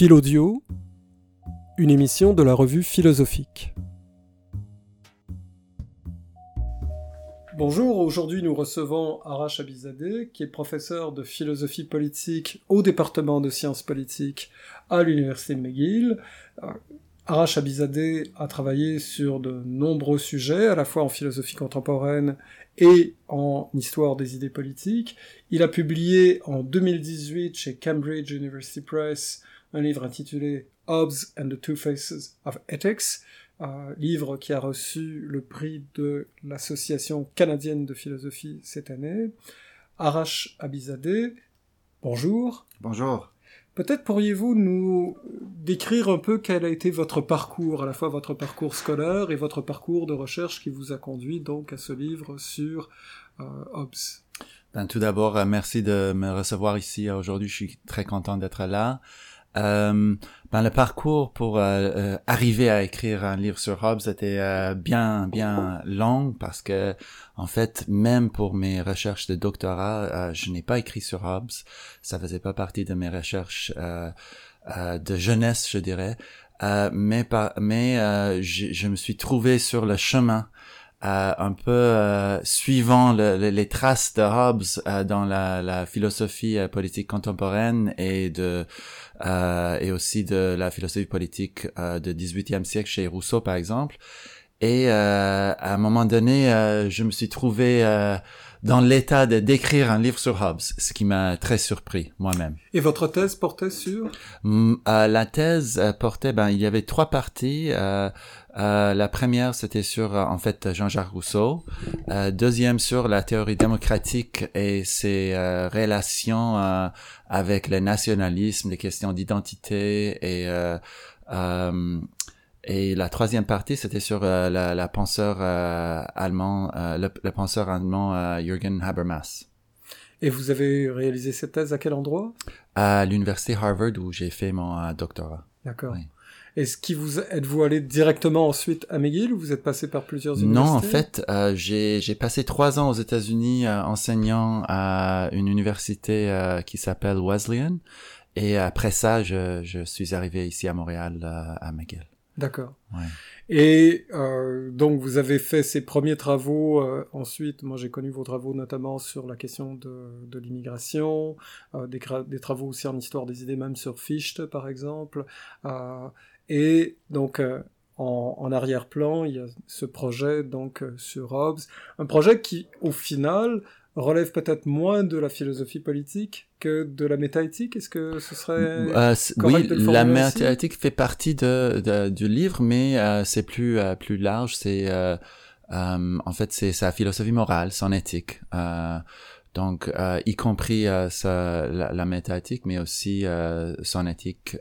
Philaudio, une émission de la revue philosophique. Bonjour, aujourd'hui nous recevons Arash Abizadeh, qui est professeur de philosophie politique au département de sciences politiques à l'université de McGill. Euh, Arash Abizadeh a travaillé sur de nombreux sujets, à la fois en philosophie contemporaine et en histoire des idées politiques. Il a publié en 2018 chez Cambridge University Press un livre intitulé Hobbes and the Two Faces of Ethics, un livre qui a reçu le prix de l'Association canadienne de philosophie cette année. Arash Abizadeh, bonjour. Bonjour. Peut-être pourriez-vous nous décrire un peu quel a été votre parcours, à la fois votre parcours scolaire et votre parcours de recherche qui vous a conduit donc à ce livre sur euh, Hobbes. Ben, tout d'abord, euh, merci de me recevoir ici aujourd'hui. Je suis très content d'être là. Euh, ben, le parcours pour euh, euh, arriver à écrire un livre sur Hobbes était bien bien long parce que en fait même pour mes recherches de doctorat je n'ai pas écrit sur Hobbes. Ça faisait pas partie de mes recherches de jeunesse je dirais. Mais pas mais je, me suis trouvé sur le chemin un peu suivant le, les traces de Hobbes dans la philosophie politique contemporaine et de et aussi de la philosophie politique du 18e siècle chez Rousseau par exemple. Et à un moment donné, je me suis trouvé dans l'état de d'écrire un livre sur Hobbes, ce qui m'a très surpris moi-même. Et votre thèse portait sur? La thèse portait, ben il y avait trois parties. Euh, euh, la première, c'était sur en fait Jean-Jacques Rousseau. Euh, deuxième sur la théorie démocratique et ses relations avec le nationalisme, les questions d'identité et et la troisième partie, c'était sur euh, la, la, penseur euh, allemand, euh, le, le, penseur allemand Jürgen Habermas. Et vous avez réalisé cette thèse à quel endroit? À l'université Harvard où j'ai fait mon doctorat. D'accord. Est-ce que vous êtes-vous allé directement ensuite à McGill ou vous êtes passé par plusieurs universités Non, en fait, euh, j'ai passé trois ans aux États-Unis enseignant à une université qui s'appelle Wesleyan, et après ça, je, je suis arrivé ici à Montréal à McGill. D'accord. Et euh, donc vous avez fait ces premiers travaux. Euh, ensuite, moi j'ai connu vos travaux notamment sur la question de, de l'immigration, euh, des, des, travaux aussi en histoire des idées, même sur Fichte par exemple. Euh, et donc euh, en, en arrière-plan, il y a ce projet donc sur Hobbes, un projet qui au final relève peut-être moins de la philosophie politique que de la métaéthique Est-ce que ce serait euh, Oui, la métaéthique fait partie de, de, du livre, mais euh, c'est plus euh, plus large. C'est euh, euh, en fait c'est sa philosophie morale, son éthique. donc, y compris sa, la, la métaéthique, mais aussi son éthique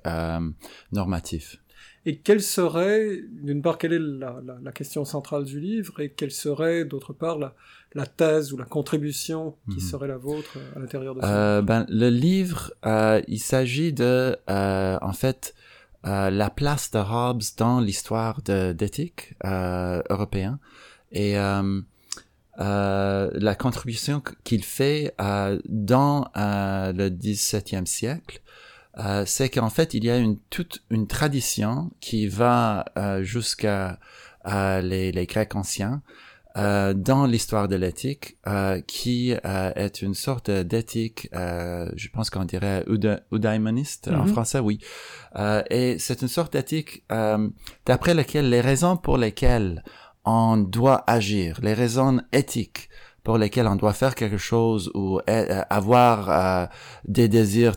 normative. Et quelle serait, d'une part, quelle est la, la, la, question centrale du livre, et quelle serait, d'autre part, la, la thèse ou la contribution qui mhm. serait la vôtre euh, à l'intérieur de ça euh, ben, Le livre, euh, il s'agit de, euh, en fait, euh, la place de Hobbes dans l'histoire d'éthique européen et la contribution qu'il fait dans le XVIIe siècle. c'est qu'en fait, il y a une toute une tradition qui va jusqu'à les, les Grecs anciens, euh, dans l'histoire de l'éthique, euh, qui euh, est une sorte d'éthique, euh, je pense qu'on dirait eudaimoniste en mm-hmm. français, oui. Euh, et c'est une sorte d'éthique d'après laquelle les raisons pour lesquelles on doit agir, les raisons éthiques pour lesquelles on doit faire quelque chose ou avoir des désirs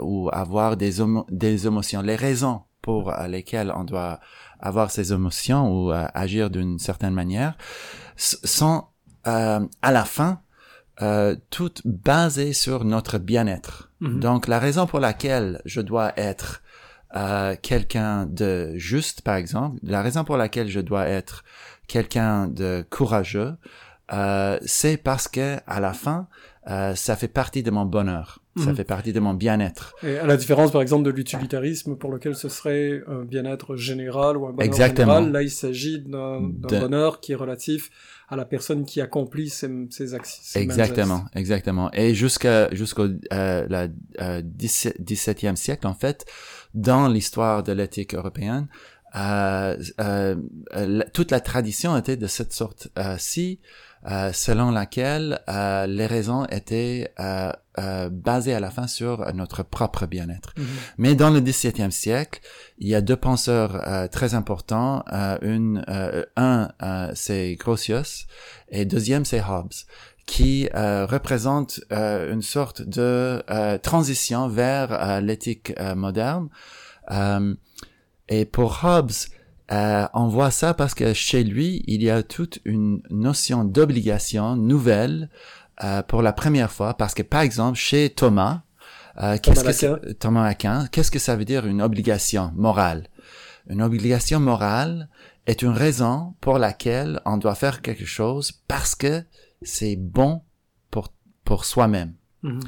ou avoir des, des émotions, les raisons pour lesquelles on doit avoir ses émotions ou euh, agir d'une certaine manière, sont euh, à la fin euh, toutes basées sur notre bien-être. Mm-hmm. Donc la raison pour laquelle je dois être euh, quelqu'un de juste, par exemple, la raison pour laquelle je dois être quelqu'un de courageux, euh, c'est parce que à la fin, euh, ça fait partie de mon bonheur. Ça Mhm. fait partie de mon bien-être. Et à la différence, par exemple, de l'utilitarisme, pour lequel ce serait un bien-être général ou un bonheur Exactement. général, là, il s'agit d'un De- bonheur qui est relatif à la personne qui accomplit ces, ces actions. Exactement, exactement. Et jusqu'à jusqu'au euh, la euh, 17, 17e siècle, en fait, dans l'histoire de l'éthique européenne, euh, euh, la- toute la tradition était de cette sorte-ci, euh, selon laquelle euh, les raisons étaient euh, euh, basées à la fin sur notre propre bien-être. Mhm. Mais dans le XVIIe siècle, il y a deux penseurs euh, très importants. Euh, une, euh, un, euh, c'est Grotius, et deuxième, c'est Hobbes, qui euh, représente euh, une sorte de euh, transition vers euh, l'éthique euh, moderne. Euh, et pour Hobbes, euh, on voit ça parce que chez lui, il y a toute une notion d'obligation nouvelle euh, pour la première fois, parce que par exemple, chez Thomas, euh, qu'est-ce que Thomas Aquin, qu'est-ce que ça veut dire une obligation morale? Une obligation morale est une raison pour laquelle on doit faire quelque chose parce que c'est bon pour pour soi-même. Mhm.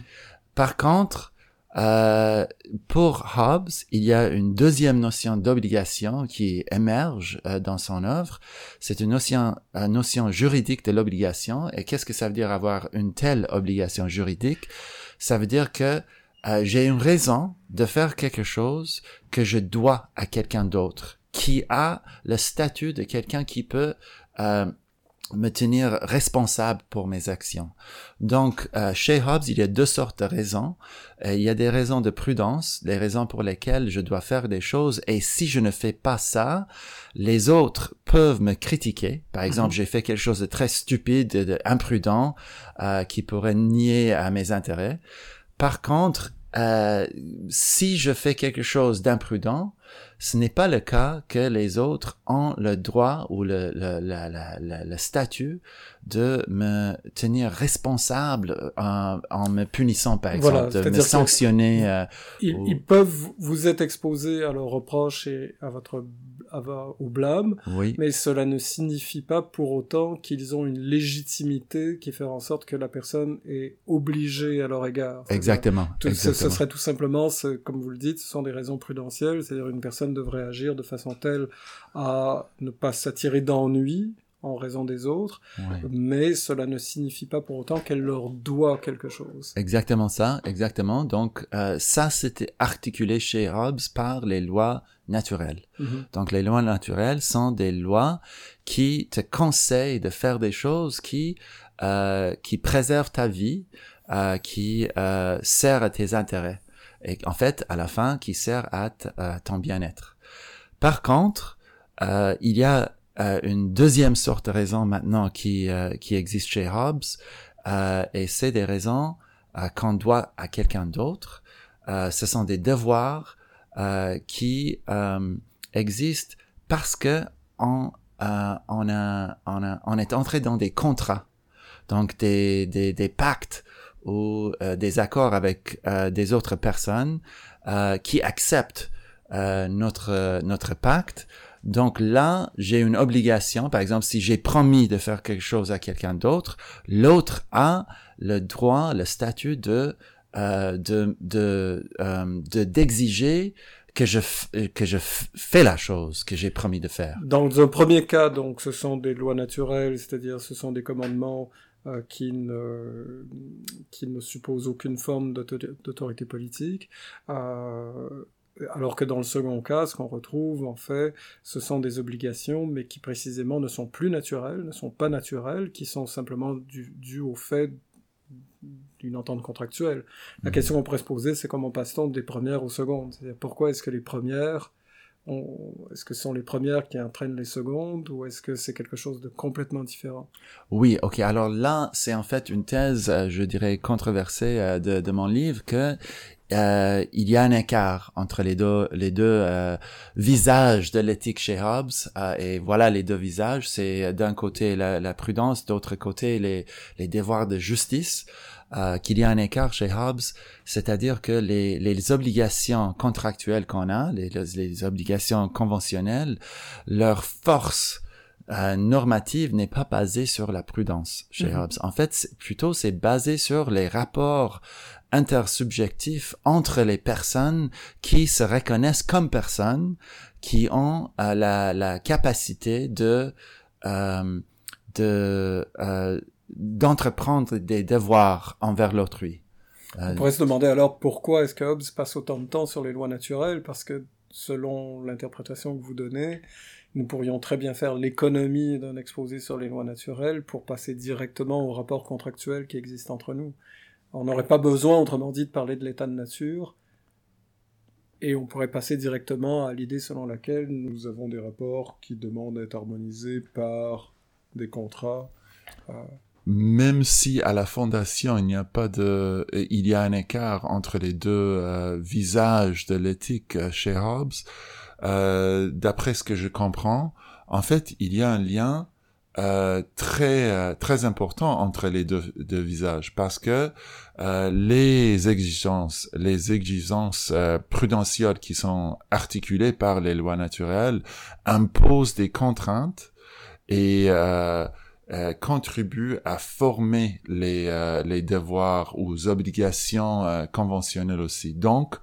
Par contre, euh, pour Hobbes, il y a une deuxième notion d'obligation qui émerge euh, dans son œuvre. C'est une notion, une notion juridique de l'obligation. Et qu'est-ce que ça veut dire avoir une telle obligation juridique? Ça veut dire que euh, j'ai une raison de faire quelque chose que je dois à quelqu'un d'autre, qui a le statut de quelqu'un qui peut euh, me tenir responsable pour mes actions. Donc, euh, chez Hobbes, il y a deux sortes de raisons. Euh, il y a des raisons de prudence, des raisons pour lesquelles je dois faire des choses, et si je ne fais pas ça, les autres peuvent me critiquer. Par exemple, Mhm. j'ai fait quelque chose de très stupide, de, de imprudent, euh, qui pourrait nier à mes intérêts. Par contre, euh, si je fais quelque chose d'imprudent, ce n'est pas le cas que les autres ont le droit ou le, le, la- la- la- le statut de me tenir responsable en, en me punissant, par exemple, Voilà, de me sanctionner. euh, Ils, Ou- ils peuvent vous être exposés à leurs reproches et à votre au blâme, oui, mais cela ne signifie pas pour autant qu'ils ont une légitimité qui fait en sorte que la personne est obligée à leur égard. Exactement. tout- ce, ce serait tout simplement, comme vous le dites, ce sont des raisons prudentielles, c'est-à-dire une personne devrait agir de façon telle à ne pas s'attirer d'ennui en raison des autres, Ouais. mais cela ne signifie pas pour autant qu'elle leur doit quelque chose. Exactement ça, exactement. Donc euh, ça, c'était articulé chez Hobbes par les lois naturelles. Mhm. Donc les lois naturelles sont des lois qui te conseillent de faire des choses qui euh, qui préservent ta vie, euh, qui euh, servent à tes intérêts et en fait à la fin qui sert à, à ton bien-être. Par contre, euh, il y a euh, une deuxième sorte de raison maintenant qui euh, qui existe chez Hobbes euh, et c'est des raisons euh, qu'on doit à quelqu'un d'autre. Euh, ce sont des devoirs euh, qui existent parce que on, on, a, on, a, on est entré dans des contrats, donc des, des, des pactes ou des accords avec des autres personnes qui acceptent notre, notre pacte. Donc là, j'ai une obligation, par exemple, si j'ai promis de faire quelque chose à quelqu'un d'autre, l'autre a le droit, le statut de euh, de de euh, de d'exiger que je que je fais la chose que j'ai promis de faire. Dans un premier cas, donc, ce sont des lois naturelles, c'est-à-dire ce sont des commandements euh, qui, ne, qui ne supposent aucune forme d'auto- d'autorité politique. Euh, alors que dans le second cas, ce qu'on retrouve, en fait, ce sont des obligations, mais qui précisément ne sont plus naturelles, ne sont pas naturelles, qui sont simplement dues au fait d'une entente contractuelle. La Mhm. question qu'on pourrait se poser, c'est comment passe-t-on des premières aux secondes? C'est-à-dire pourquoi est-ce que les premières, ont- est-ce que ce sont les premières qui entraînent les secondes, ou est-ce que c'est quelque chose de complètement différent? Oui, ok. Alors là, c'est en fait une thèse, euh, je dirais controversée euh, de, de mon livre que euh, il y a un écart entre les deux les deux euh, visages de l'éthique chez Hobbes euh, et voilà les deux visages. C'est d'un côté la, la prudence, d'autre côté les les devoirs de justice. Qu'il y a un écart chez Hobbes, c'est-à-dire que les, les obligations contractuelles qu'on a, les, les obligations conventionnelles, leur force euh, normative n'est pas basée sur la prudence chez Mhm. Hobbes. En fait, plutôt c'est basé sur les rapports intersubjectif entre les personnes qui se reconnaissent comme personnes, qui ont euh, la, capacité de euh, euh, d'entreprendre des devoirs envers l'autrui. On pourrait se demander alors pourquoi est-ce que Hobbes passe autant de temps sur les lois naturelles, parce que selon l'interprétation que vous donnez, nous pourrions très bien faire l'économie d'un exposé sur les lois naturelles pour passer directement au rapport contractuel qui existe entre nous. On n'aurait pas besoin, autrement dit, de parler de l'état de nature, et on pourrait passer directement à l'idée selon laquelle nous avons des rapports qui demandent d'être harmonisés par des contrats. Euh, même si à la fondation il n'y a pas de, il y a un écart entre les deux euh, visages de l'éthique euh, chez Hobbes, d'après ce que je comprends, en fait il y a un lien euh, très euh, très important entre les deux, deux visages parce que euh, les exigences les exigences prudentielles qui sont articulées par les lois naturelles imposent des contraintes et euh, contribue à former les, euh, les devoirs ou obligations euh, conventionnelles aussi. Donc,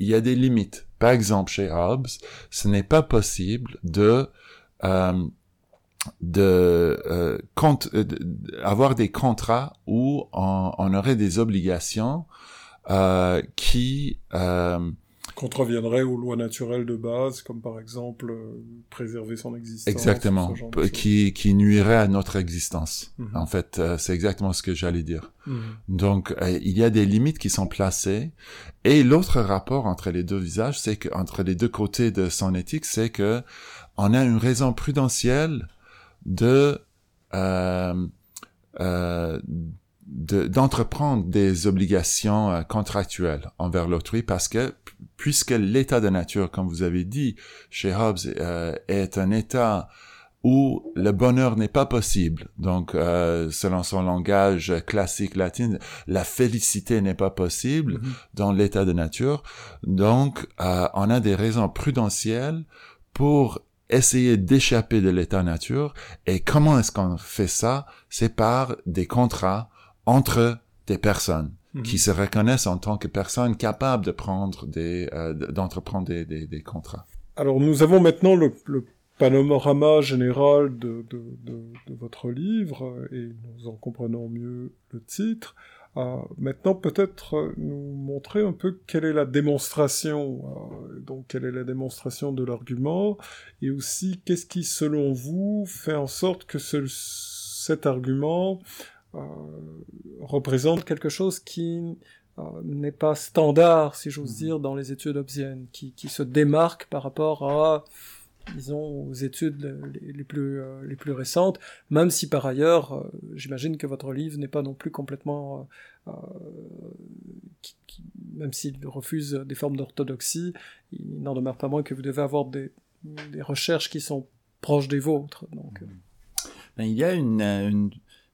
il y a des limites. Par exemple, chez Hobbes, ce n'est pas possible de de, compte, avoir des contrats où on, on aurait des obligations qui contreviendrait aux lois naturelles de base, comme par exemple euh, préserver son existence. Exactement, qui, qui nuirait à notre existence. Mhm. En fait, euh, c'est exactement ce que j'allais dire. Mhm. Donc, euh, il y a des limites qui sont placées. Et l'autre rapport entre les deux visages, c'est que entre les deux côtés de son éthique, c'est que on a une raison prudentielle de d'entreprendre des obligations contractuelles envers l'autrui parce que puisque l'état de nature, comme vous avez dit, chez Hobbes, euh, est un état où le bonheur n'est pas possible. Donc, euh, selon son langage classique latin, la félicité n'est pas possible mm-hmm. dans l'état de nature. Donc, euh, on a des raisons prudentielles pour essayer d'échapper de l'état nature. Et comment est-ce qu'on fait ça? C'est par des contrats entre des personnes. Mhm. qui se reconnaissent en tant que personnes capables de prendre des, euh, d'entreprendre des, des, des, contrats. Alors nous avons maintenant le, le panorama général de, de, de, de, votre livre et nous en comprenons mieux le titre. Euh, maintenant, peut-être nous montrer un peu quelle est la démonstration, euh, donc quelle est la démonstration de l'argument, et aussi qu'est-ce qui, selon vous, fait en sorte que ce, cet argument euh, représente quelque chose qui euh, n'est pas standard, si j'ose mhm. dire, dans les études obsiennes, qui, qui se démarque par rapport à disons aux études les, plus euh, les plus récentes même si par ailleurs j'imagine que votre livre n'est pas non plus complètement même s'il refuse des formes d'orthodoxie il n'en demeure pas moins que vous devez avoir des, recherches qui sont proches des vôtres donc ben, il y a une,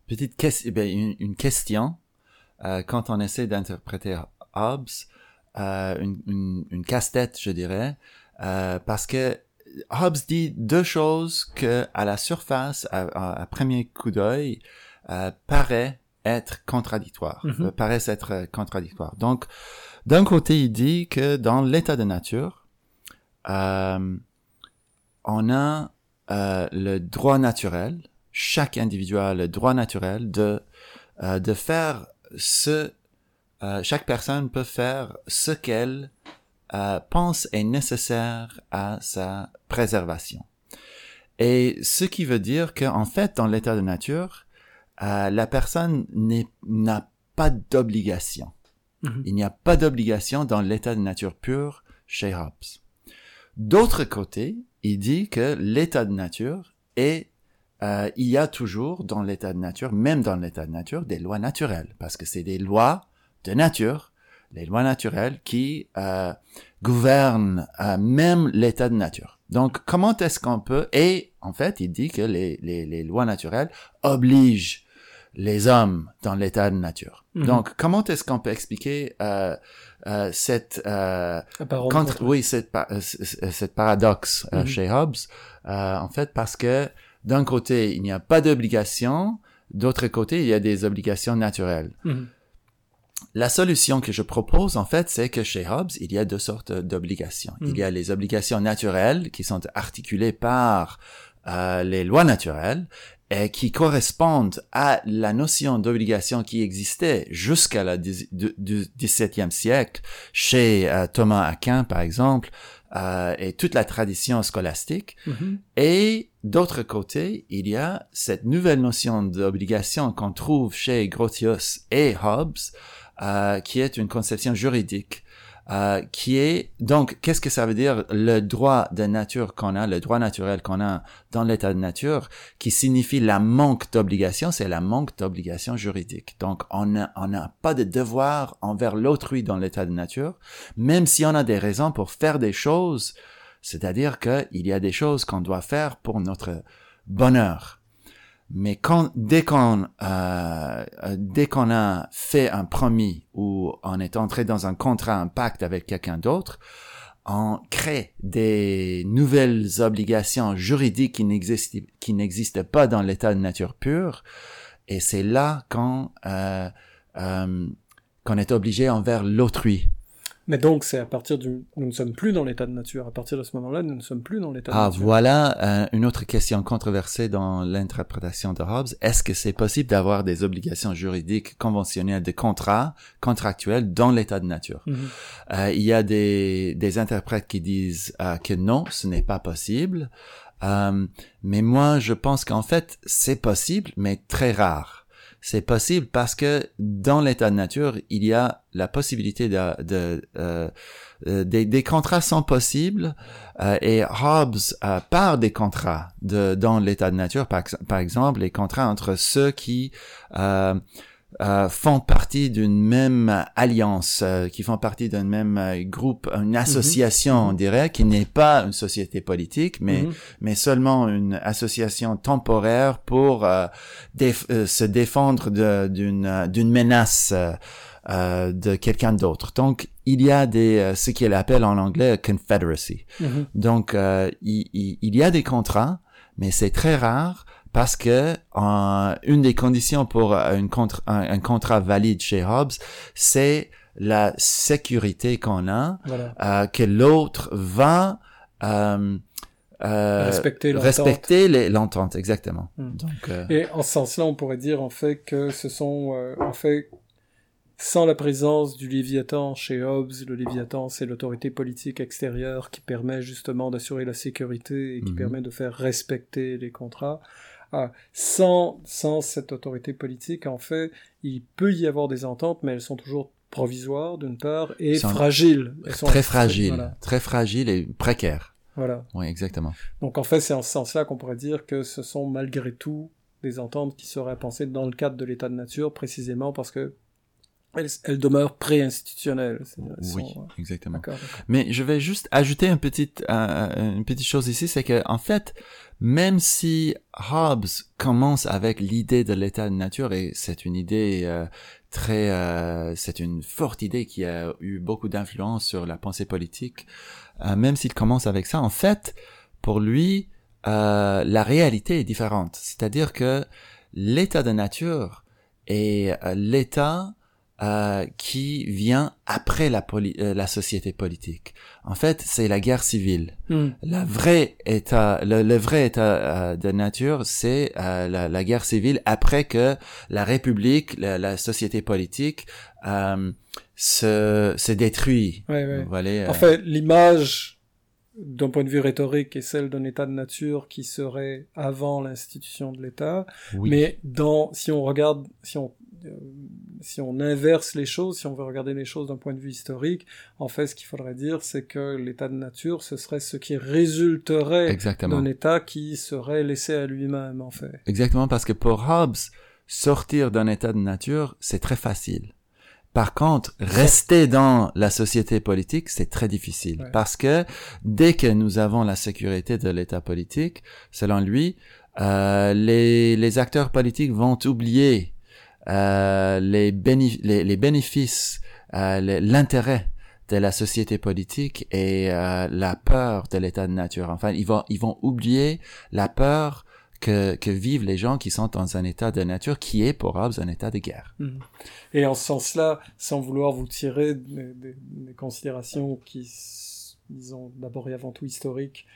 petite question, ben, une, question euh, quand on essaie d'interpréter Hobbes, euh, une, casse-tête, je dirais, euh, parce que Hobbes dit deux choses que, à la surface, à, à, premier coup d'œil, euh, paraît être contradictoires, mm-hmm. paraissent être contradictoires. Donc, d'un côté, il dit que dans l'état de nature, euh, on a euh, le droit naturel, chaque individu a le droit naturel de euh, de faire ce euh, chaque personne peut faire ce qu'elle euh, pense est nécessaire à sa préservation. Et ce qui veut dire qu'en fait, dans l'état de nature, la personne n'a pas d'obligation. Mm-hmm. Il n'y a pas d'obligation dans l'état de nature pur chez Hobbes. D'autre côté, il dit que l'état de nature est euh, il y a toujours dans l'état de nature, même dans l'état de nature, des lois naturelles, parce que c'est des lois de nature, les lois naturelles qui euh, gouvernent euh, même l'état de nature. Donc, comment est-ce qu'on peut Et en fait, il dit que les, les, les lois naturelles obligent les hommes dans l'état de nature. Mhm. Donc, comment est-ce qu'on peut expliquer euh, euh, cette contre, oui cette, cette paradoxe mhm. chez Hobbes En fait, parce que d'un côté, il n'y a pas d'obligation, d'autre côté, il y a des obligations naturelles. Mhm. La solution que je propose, en fait, c'est que chez Hobbes, il y a deux sortes d'obligations. Il Mm. y a les obligations naturelles qui sont articulées par euh, les lois naturelles et qui correspondent à la notion d'obligation qui existait jusqu'à la du XVIIe siècle chez euh, Thomas Aquin, par exemple, euh, et toute la tradition scolastique. Mhm. Et d'autre côté, il y a cette nouvelle notion d'obligation qu'on trouve chez Grotius et Hobbes, euh, qui est une conception juridique, euh, qui est donc qu'est-ce que ça veut dire le droit de nature qu'on a, le droit naturel qu'on a dans l'état de nature, qui signifie la manque d'obligation, c'est la manque d'obligation juridique. Donc on n'a on n'a pas de devoir envers l'autrui dans l'état de nature, même si on a des raisons pour faire des choses c'est-à-dire qu'il y a des choses qu'on doit faire pour notre bonheur. Mais quand, dès qu'on, euh, dès qu'on a fait un promis ou on est entré dans un contrat, un pacte avec quelqu'un d'autre, on crée des nouvelles obligations juridiques qui n'existent, qui n'existent pas dans l'état de nature pure. Et c'est là qu'on, euh, euh, qu'on est obligé envers l'autrui. Mais donc, c'est à partir du... Nous ne sommes plus dans l'état de nature. À partir de ce moment-là, nous ne sommes plus dans l'état de Ah, nature. voilà euh, une autre question controversée dans l'interprétation de Hobbes. Est-ce que c'est possible d'avoir des obligations juridiques conventionnelles de contrat, contractuels dans l'état de nature? Mhm. Euh, Il y a des, des interprètes qui disent euh, que non, ce n'est pas possible. Mais moi, je pense qu'en fait, c'est possible, mais très rare. C'est possible parce que dans l'état de nature, il y a la possibilité de, euh, euh, des, contrats sont possibles euh, et Hobbes euh, part des contrats dans l'état de nature, par, ex- par exemple, les contrats entre ceux qui euh, font partie d'une même alliance, euh, qui font partie d'un même euh, groupe, une association, on dirait, qui n'est pas une société politique, mais Mhm. mais seulement une association temporaire pour euh, déf- euh, se défendre d'une d'une menace euh, de quelqu'un d'autre. Donc il y a des euh, ce qu'il appelle en anglais confederacy. Mhm. Donc euh, il, il- il y a des contrats, mais c'est très rare parce que euh, une des conditions pour euh, une contre- un, un contrat valide chez Hobbes, c'est la sécurité qu'on a, Voilà. euh, que l'autre va euh, euh, Respecter l'entente. respecter l'entente, exactement. Hmm. Donc, Et en ce sens-là, on pourrait dire en fait que ce sont, en fait, sans la présence du Léviathan chez Hobbes, le Léviathan, c'est l'autorité politique extérieure qui permet justement d'assurer la sécurité et qui Mhm. permet de faire respecter les contrats. Ah, sans, sans cette autorité politique, en fait, il peut y avoir des ententes, mais elles sont toujours provisoires d'une part et Sont fragiles. Elles sont très fragile, Voilà. très fragile et précaire. voilà. Oui, exactement. Donc en fait, c'est en ce sens-là qu'on pourrait dire que ce sont malgré tout des ententes qui seraient pensées dans le cadre de l'état de nature, précisément parce que elles, elles demeurent pré-institutionnelles. Oui, sont- euh, exactement. Mais je vais juste ajouter une petite, euh, une petite chose ici, c'est que en fait, même si Hobbes commence avec l'idée de l'état de nature, et c'est une idée euh, très, euh, c'est une forte idée qui a eu beaucoup d'influence sur la pensée politique, euh, même s'il commence avec ça, en fait, pour lui, euh, la réalité est différente. C'est-à-dire que l'état de nature est euh, l'état euh, qui vient après la, poli- euh, la société politique. En fait, c'est la guerre civile. Hmm. La vraie état, le, le vrai état euh, de nature, c'est euh, la, la guerre civile après que la République, la, la société politique, euh, se, se détruit. Ouais, ouais. En fait, l'image, d'un point de vue rhétorique, est celle d'un état de nature qui serait avant l'institution de l'État. oui. Mais dans, si on regarde, si on, euh, si on inverse les choses, si on veut regarder les choses d'un point de vue historique, en fait, ce qu'il faudrait dire, c'est que l'état de nature, ce serait ce qui résulterait d'un état qui serait laissé à lui-même, en fait. Exactement, parce que pour Hobbes, sortir d'un état de nature, c'est très facile. Par contre, rester dans la société politique, c'est très difficile. Ouais. Parce que dès que nous avons la sécurité de l'état politique, selon lui, euh, les, les acteurs politiques vont oublier euh, les, les, bénéfices, euh, l'intérêt de la société politique et euh, la peur de l'état de nature. Enfin, ils vont, ils vont oublier la peur que, que vivent les gens qui sont dans un état de nature qui est pour Hobbes un état de guerre. Mhm. Et en ce sens-là, sans vouloir vous tirer des, des, considérations qui, disons, d'abord et avant tout historiques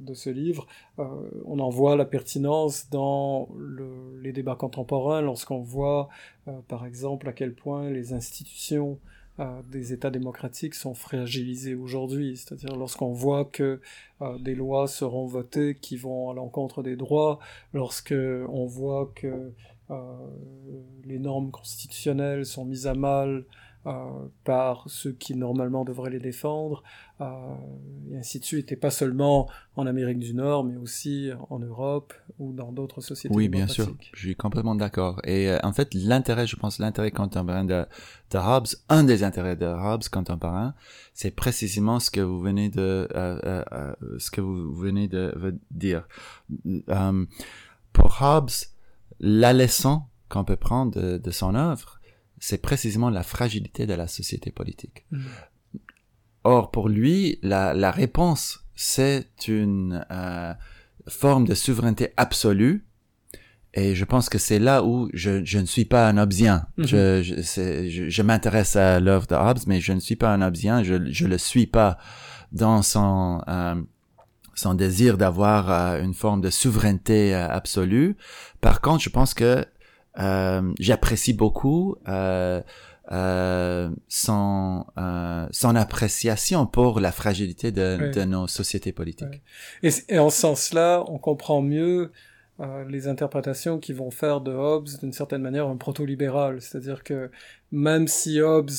de ce livre, euh, on en voit la pertinence dans le, les débats contemporains lorsqu'on voit, euh, par exemple, à quel point les institutions euh, des États démocratiques sont fragilisés aujourd'hui. C'est-à-dire lorsqu'on voit que euh, des lois seront votées qui vont à l'encontre des droits, lorsque on voit que euh, les normes constitutionnelles sont mises à mal euh, par ceux qui normalement devraient les défendre, euh, et ainsi de suite, et pas seulement en Amérique du Nord, mais aussi en Europe ou dans d'autres sociétés. Oui, bien sûr, je suis complètement d'accord. Et euh, en fait, l'intérêt, je pense, l'intérêt contemporain de, de Hobbes, un des intérêts de Hobbes contemporain, c'est précisément ce que vous venez de, euh, euh, ce que vous venez de, dire. pour Hobbes, la leçon qu'on peut prendre de, de son œuvre, c'est précisément la fragilité de la société politique. Mm. Or, pour lui, la, la réponse, c'est une euh, forme de souveraineté absolue. Et je pense que c'est là où je, je, ne suis pas un Hobbesien. Mm-hmm. Je, je, je m'intéresse à l'œuvre de Hobbes, mais je ne suis pas un Hobbesien. Je ne le suis pas dans son, euh, son désir d'avoir euh, une forme de souveraineté euh, absolue. Par contre, je pense que j'apprécie beaucoup euh, euh, son, euh, son appréciation pour la fragilité de, de nos sociétés politiques. Et, et, en ce sens-là, on comprend mieux euh, les interprétations qui vont faire de Hobbes d'une certaine manière un proto-libéral. C'est-à-dire que même si Hobbes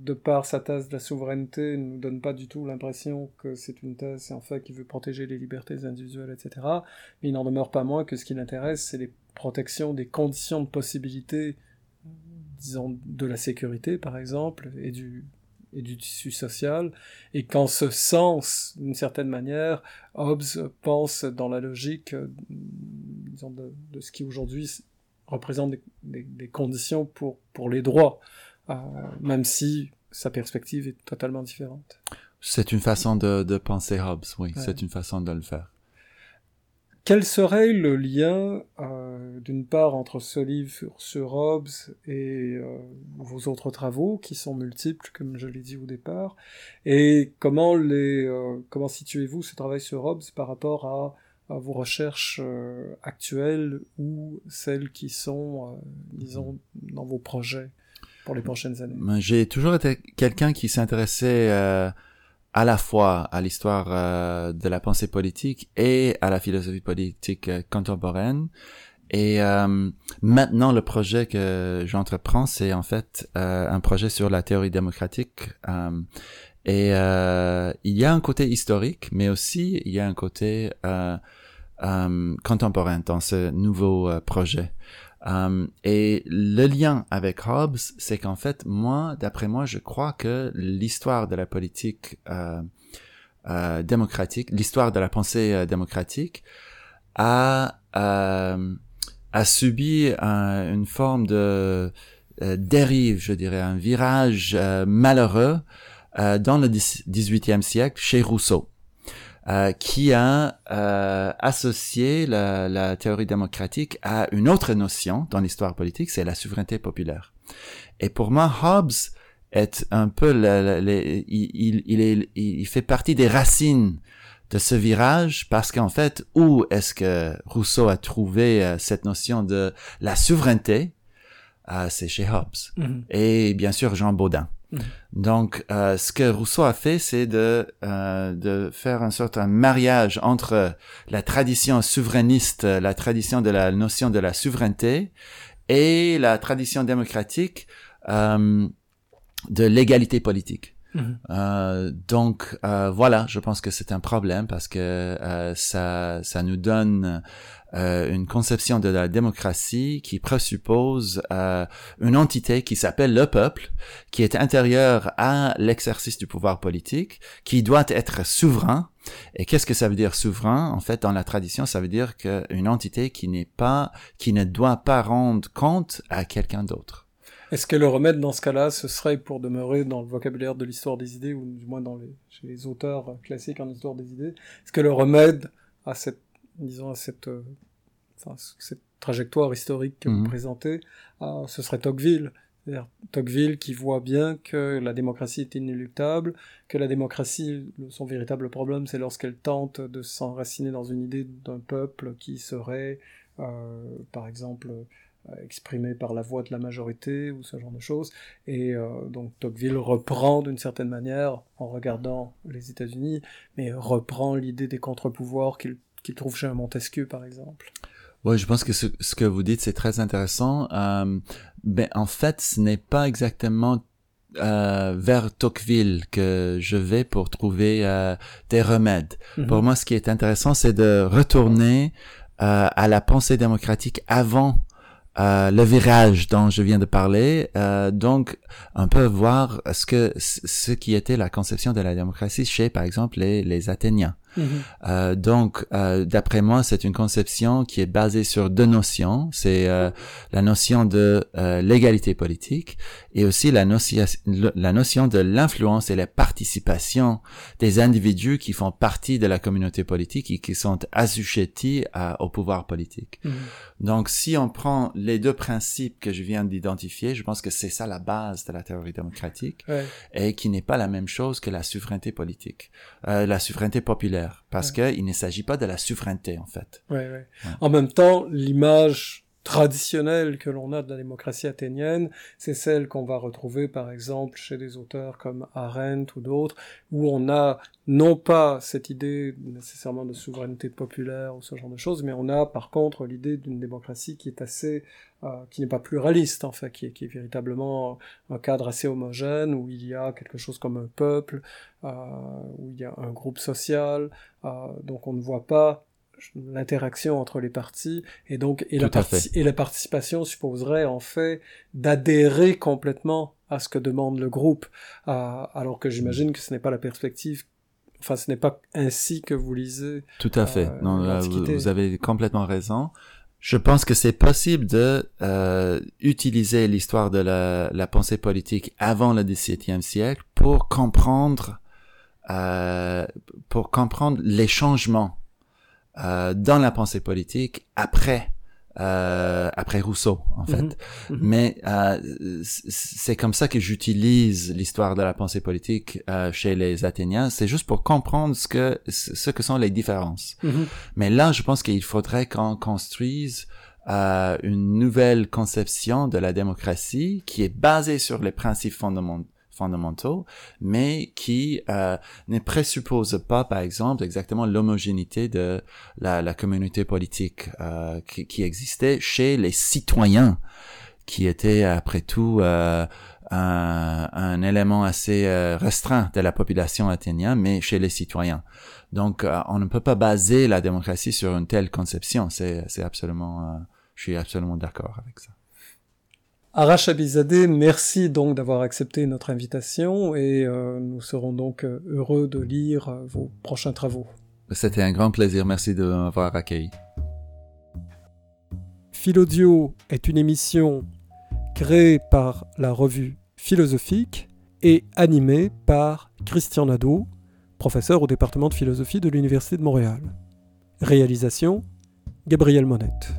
de par sa thèse de la souveraineté, ne nous donne pas du tout l'impression que c'est une thèse, en fait, qui veut protéger les libertés individuelles, etc. Mais il n'en demeure pas moins que ce qui l'intéresse, c'est les protections des conditions de possibilité, disons, de la sécurité, par exemple, et du, et du tissu social, et qu'en ce sens, d'une certaine manière, Hobbes pense dans la logique, disons, de, de ce qui aujourd'hui représente des, des, des, conditions pour, pour les droits. Euh, même si sa perspective est totalement différente. C'est une façon de, de penser Hobbes, oui, ouais. c'est une façon de le faire. Quel serait le lien, euh, d'une part, entre ce livre sur, Hobbes et euh, vos autres travaux, qui sont multiples, comme je l'ai dit au départ, et comment euh, situez-vous ce travail sur Hobbes par rapport à, à vos recherches actuelles ou celles qui sont, disons, dans vos projets pour les prochaines années? J'ai toujours été quelqu'un qui s'intéressait euh, à la fois à l'histoire euh, de la pensée politique et à la philosophie politique euh, contemporaine. Et euh, maintenant, le projet que j'entreprends, c'est en fait euh, un projet sur la théorie démocratique. et il y a un côté historique, mais aussi il y a un côté contemporain dans ce nouveau projet. Um, et le lien avec Hobbes, c'est qu'en fait, moi, d'après moi, je crois que l'histoire de la politique euh, euh, démocratique, l'histoire de la pensée euh, démocratique, a euh, a subi un, une forme de euh, dérive, je dirais, un virage malheureux dans le 18e siècle chez Rousseau. Euh, qui a euh, associé la, la, théorie démocratique à une autre notion dans l'histoire politique, c'est la souveraineté populaire. Et pour moi, Hobbes est un peu, le, le, il, il, est, il fait partie des racines de ce virage parce qu'en fait, où est-ce que Rousseau a trouvé euh, cette notion de la souveraineté? Euh, C'est chez Hobbes. Mm -hmm. Et bien sûr, Jean Baudin. Mmh. Donc, euh, ce que Rousseau a fait, c'est de, euh, de faire un sorte de mariage entre la tradition souverainiste, la tradition de la notion de la souveraineté, et la tradition démocratique euh, de l'égalité politique. Mmh. Euh, donc euh, voilà, je pense que c'est un problème parce que euh, ça, ça nous donne euh, une conception de la démocratie qui présuppose euh, une entité qui s'appelle le peuple, qui est intérieure à l'exercice du pouvoir politique, qui doit être souverain. Et qu'est-ce que ça veut dire souverain? En fait, dans la tradition, ça veut dire qu'une entité qui n'est pas, qui ne doit pas rendre compte à quelqu'un d'autre. Est-ce que le remède dans ce cas-là, ce serait pour demeurer dans le vocabulaire de l'histoire des idées, ou du moins dans les, chez les auteurs classiques en histoire des idées, est-ce que le remède à cette disons, à cette euh, enfin, cette trajectoire historique que vous Mhm. présentez, euh, ce serait Tocqueville. Tocqueville qui voit bien que la démocratie est inéluctable, que la démocratie, son véritable problème, c'est lorsqu'elle tente de s'enraciner dans une idée d'un peuple qui serait, euh, par exemple, exprimé par la voix de la majorité ou ce genre de choses. Et euh, donc Tocqueville reprend d'une certaine manière, en regardant les États-Unis, mais reprend l'idée des contre-pouvoirs qu'il trouve chez un Montesquieu, par exemple. Oui, je pense que ce, ce que vous dites, c'est très intéressant. Euh, ben, en fait, ce n'est pas exactement euh, vers Tocqueville que je vais pour trouver euh, des remèdes. Mhm. Pour moi, ce qui est intéressant, c'est de retourner euh, à la pensée démocratique avant euh, le virage dont je viens de parler. Euh, donc, un peu voir ce que ce qui était la conception de la démocratie chez, par exemple, les, les Athéniens. Euh, donc, euh, d'après moi, c'est une conception qui est basée sur deux notions. C'est euh, la notion de l'égalité politique et aussi la, notion la notion de l'influence et la participation des individus qui font partie de la communauté politique et qui sont assujettis à- au pouvoir politique. Mhm. Donc, si on prend les deux principes que je viens d'identifier, je pense que c'est ça la base de la théorie démocratique Ouais. et qui n'est pas la même chose que la souveraineté politique, la souveraineté populaire, parce que il ne s'agit pas de la souveraineté en fait. Ouais, ouais. Ouais. En même temps, l'image traditionnelle que l'on a de la démocratie athénienne, c'est celle qu'on va retrouver par exemple chez des auteurs comme Arendt ou d'autres, où on a non pas cette idée nécessairement de souveraineté populaire ou ce genre de choses, mais on a par contre l'idée d'une démocratie qui est assez, euh, qui n'est pas pluraliste en fait, qui est, qui est véritablement un cadre assez homogène où il y a quelque chose comme un peuple, euh, où il y a un groupe social, euh, donc on ne voit pas l'interaction entre les parties et donc et la, Tout à parti- et la participation supposerait en fait d'adhérer complètement à ce que demande le groupe euh, alors que j'imagine que ce n'est pas la perspective enfin ce n'est pas ainsi que vous lisez Tout à fait. Euh, non, là, vous, l'Antiquité. vous avez complètement raison. Je pense que c'est possible de euh, utiliser l'histoire de la, la pensée politique avant le XVIIe siècle pour comprendre euh, pour comprendre les changements euh, dans la pensée politique après euh, après Rousseau en fait. Mhm. Mhm. Mais euh, c'est comme ça que j'utilise l'histoire de la pensée politique euh, chez les Athéniens. C'est juste pour comprendre ce que ce que sont les différences. Mhm. Mais là, je pense qu'il faudrait qu'on construise euh, une nouvelle conception de la démocratie qui est basée sur les principes fondament- fondamentaux, mais qui euh, ne présuppose pas, par exemple, exactement l'homogénéité de la, la communauté politique euh, qui, qui existait chez les citoyens, qui étaient après tout euh, un, un élément assez euh, restreint de la population athénienne, mais chez les citoyens. Donc, euh, on ne peut pas baser la démocratie sur une telle conception. C'est, absolument, euh, je suis absolument d'accord avec ça. Arash Abizadeh, merci donc d'avoir accepté notre invitation et euh, nous serons donc euh, heureux de lire euh, vos prochains travaux. C'était un grand plaisir. Merci de m'avoir accueilli. Philodio est une émission créée par la revue philosophique et animée par Christian Nadeau, professeur au département de philosophie de l'Université de Montréal. Réalisation Gabriel Monette.